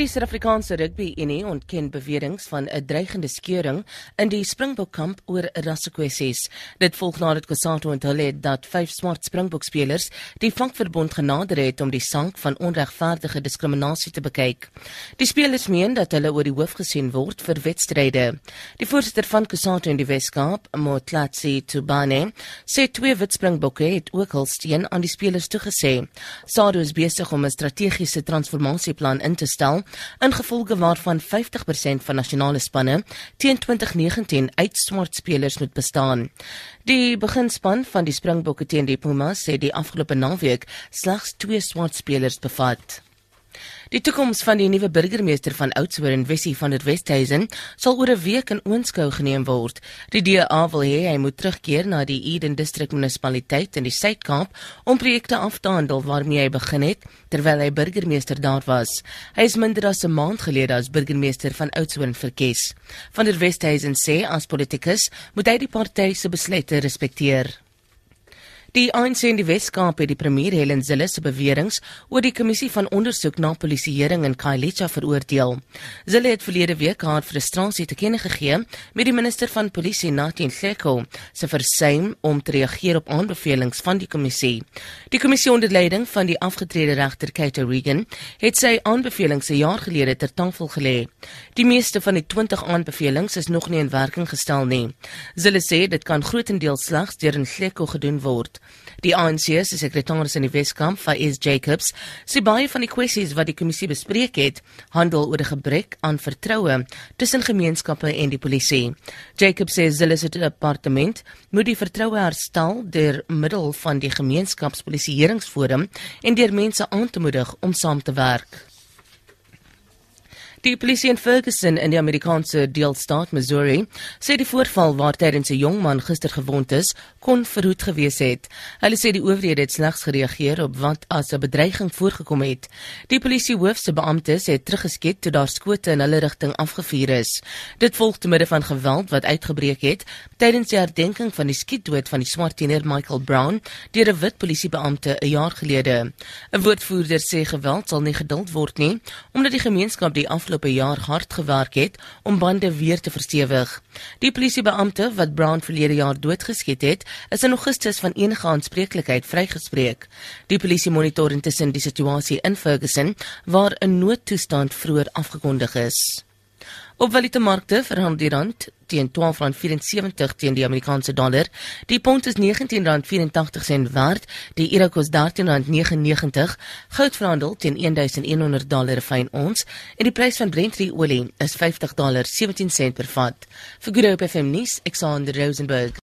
Die Suid-Afrikaanse Rugby Unie ontken beweringe van 'n dreigende skeuring in die Springbokkamp oor rassekwessies. Dit volg nadat Kosato onthul het dat vyf swart Springbok-spelers die vakverbond genader het om die saak van onregverdige diskriminasie te bekyk. Die spelers meen dat hulle oor die hoof gesien word vir wedstryde. Die voorsitter van Kosato in die Weskaap, Motlatsi Tubane, sê twee wit Springbokke het ook hul steun aan die spelers toegesê. Sado is besig om 'n strategiese transformasieplan in te stel ingevolge waarvan 50% van nasionale spanne teen 2019 uit swart spelers moet bestaan. Die beginspan van die Springbokke teen die Pumas sê die afgelope naweek slegs twee swart spelers bevat. Die toekoms van die nuwe burgemeester van Oudtshoorn, Wessie van der Westhuizen, sal oor 'n week in oënskou geneem word. Die DA wil hê hy moet terugkeer na die Eden District munisipaliteit in die Suid-Kaap om projekte af te handel waarmee hy begin het terwyl hy burgemeester daar was. Hy is minder as 'n maand gelede as burgemeester van Oudtshoorn verkies. Van der Westhuizen sê as politikus moet hy die party se besluite respekteer. Die ANC in die Wes-Kaap het die premier Helen Zille se beweringe oor die kommissie van ondersoek na polisieering in Khayelitsha veroordeel. Zille het verlede week haar frustrasie te kenne gegee met die minister van polisie Nathien Hleko se versuim om te reageer op aanbevelings van die kommissie. Die kommissie onder leiding van die afgetrede regter Kate Regan het sy aanbevelings 'n jaar gelede ter tafel gelê. Die meeste van die 20 aanbevelings is nog nie in werking gestel nie. Zille sê dit kan grootendeels slegs deur 'n Hleko gedoen word. Die ANC se sekretaris in die Weskamp, Faiz Jacobs, sê baie van die kwessies wat die kommissie bespreek het, handel oor 'n gebrek aan vertroue tussen gemeenskappe en die polisie. Jacobs sê hulle se departement moet die vertroue herstel deur middel van die gemeenskapspolisieeringsforum en deur mense aan te moedig om saam te werk. Die polisie in Ferguson in die Amerikaanse deelstaat Missouri sê die voorval waar tydens 'n jong man gister gewond is, kon verhoed gewees het. Hulle sê die owerhede het slegs gereageer op wat as 'n bedreiging voorgekom het. Die polisie hoof se beamptes het teruggeskiet toe daar skote in hulle rigting afgevuur is. Dit volg te midde van geweld wat uitgebreek het tydens die herdenking van die skietdood van die swart tiener Michael Brown deur 'n wit polisiebeampte 'n jaar gelede. 'n Woordvoerder sê geweld sal nie geduld word nie omdat die gemeenskap die afgelope jaar hard gewerk het om bande weer te verstewig. Die polisiebeampte wat Brown verlede jaar doodgeskiet het, is in Augustus van enige aanspreeklikheid vrygespreek. Die polisie monitor intussen die situasie in Ferguson waar 'n noodtoestand vroeër afgekondig is. Op valutamarkte verhandel die rand teen R12.74 teen die Amerikaanse dollar. Die pond is R19.84 werd. Die euro kos R13.99. Goud verhandel teen 1100 dollar fyn ons en die prys van Brent olie is $50.17 per vat. Vir Good Hope FM nuus, Alexander Rosenberg.